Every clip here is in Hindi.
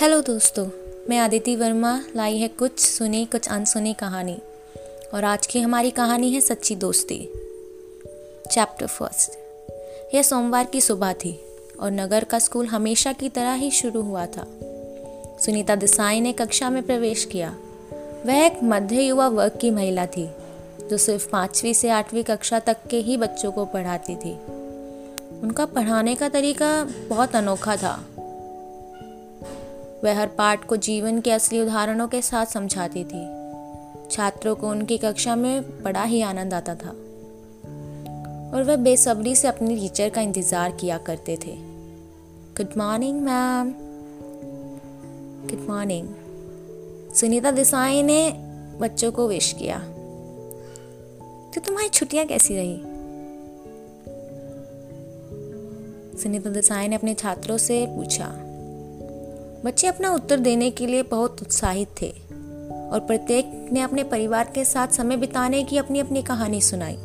हेलो दोस्तों, मैं आदिति वर्मा, लाई है कुछ सुनी, कुछ अनसुनी कहानी। और आज की हमारी कहानी है सच्ची दोस्ती। चैप्टर फ़र्स्ट यह सोमवार की सुबह थी, और नगर का स्कूल हमेशा की तरह ही शुरू हुआ था। सुनीता देसाई ने कक्षा में प्रवेश किया। वह एक मध्य युवा वर्ग की महिला थी, जो सिर्फ़ पाँचवीं से आठवीं कक्षा तक के ही बच्चों को पढ़ाती थी। उनका पढ़ाने का तरीका बहुत अनोखा था। वह हर पाठ को जीवन के असली उदाहरणों के साथ समझाती थी। छात्रों को उनकी कक्षा में बड़ा ही आनंद आता था। और वह बेसब्री से अपनी टीचर का इंतज़ार किया करते थे। Good morning ma'am good morning Sunita Desai ने बच्चों को विश किया। तो तुम्हारी छुट्टियाँ कैसी रही? सुनीता देसाई ने अपने छात्रों से पूछा। बच्चे अपना उत्तर देने के लिए बहुत उत्साहित थे और प्रत्येक ने अपने परिवार के साथ समय बिताने की अपनी अपनी कहानी सुनाई।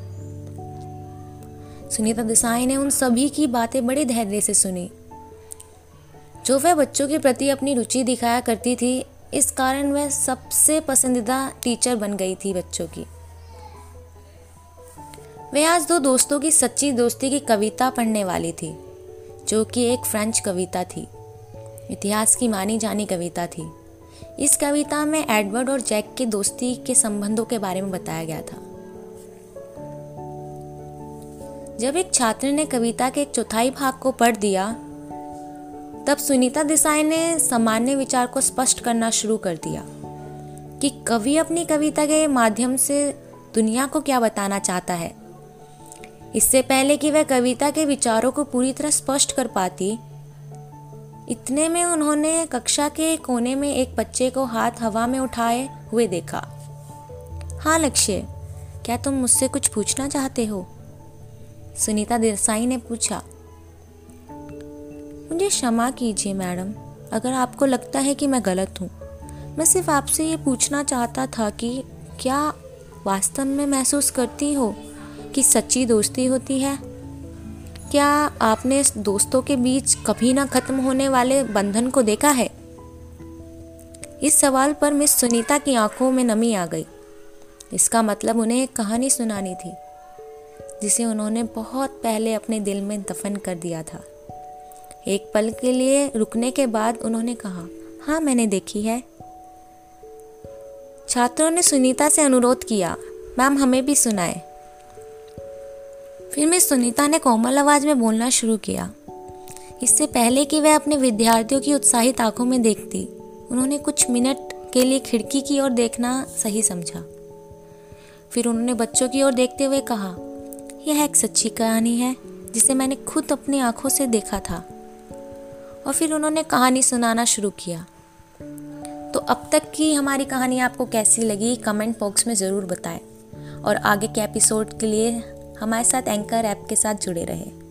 सुनीता देसाई ने उन सभी की बातें बड़े धैर्य से सुनी। जो वह बच्चों के प्रति अपनी रुचि दिखाया करती थी, इस कारण वह सबसे पसंदीदा टीचर बन गई थी बच्चों की। वे आज दो दोस्तों की सच्ची दोस्ती की कविता पढ़ने वाली थी, जो कि एक फ्रेंच कविता थी। इतिहास की मानी जानी कविता थी। इस कविता में एडवर्ड और जैक की दोस्ती के संबंधों के बारे में बताया गया था। जब एक छात्र ने कविता के एक चौथाई भाग को पढ़ दिया, तब सुनीता देसाई ने सामान्य विचार को स्पष्ट करना शुरू कर दिया कि कवि अपनी कविता के माध्यम से दुनिया को क्या बताना चाहता है। इससे पहले कि वह कविता के विचारों को पूरी तरह स्पष्ट कर पाती इतने में उन्होंने कक्षा के कोने में एक बच्चे को हाथ हवा में उठाए हुए देखा। हाँ लक्ष्य, क्या तुम मुझसे कुछ पूछना चाहते हो? सुनीता देसाई ने पूछा। मुझे क्षमा कीजिए मैडम, अगर आपको लगता है कि मैं गलत हूँ। मैं सिर्फ़ आपसे ये पूछना चाहता था कि क्या वास्तव में महसूस करती हो कि सच्ची दोस्ती होती है? क्या आपने दोस्तों के बीच कभी ना खत्म होने वाले बंधन को देखा है? इस सवाल पर मिस सुनीता की आँखों में नमी आ गई। इसका मतलब उन्हें एक कहानी सुनानी थी, जिसे उन्होंने बहुत पहले अपने दिल में दफन कर दिया था। एक पल के लिए रुकने के बाद उन्होंने कहा हाँ मैंने देखी है। छात्रों ने सुनीता से अनुरोध किया, मैम, हमें भी सुनाए। फिर मैं सुनीता ने कोमल आवाज़ में बोलना शुरू किया। इससे पहले कि वह अपने विद्यार्थियों की उत्साहित आँखों में देखती, उन्होंने कुछ मिनट के लिए खिड़की की ओर देखना सही समझा। फिर उन्होंने बच्चों की ओर देखते हुए कहा, यह एक सच्ची कहानी है, जिसे मैंने खुद अपनी आँखों से देखा था। और फिर उन्होंने कहानी सुनाना शुरू किया। तो अब तक की हमारी कहानी आपको कैसी लगी, कमेंट बॉक्स में ज़रूर बताएँ। और आगे के एपिसोड के लिए हमारे साथ एंकर ऐप के साथ जुड़े रहे।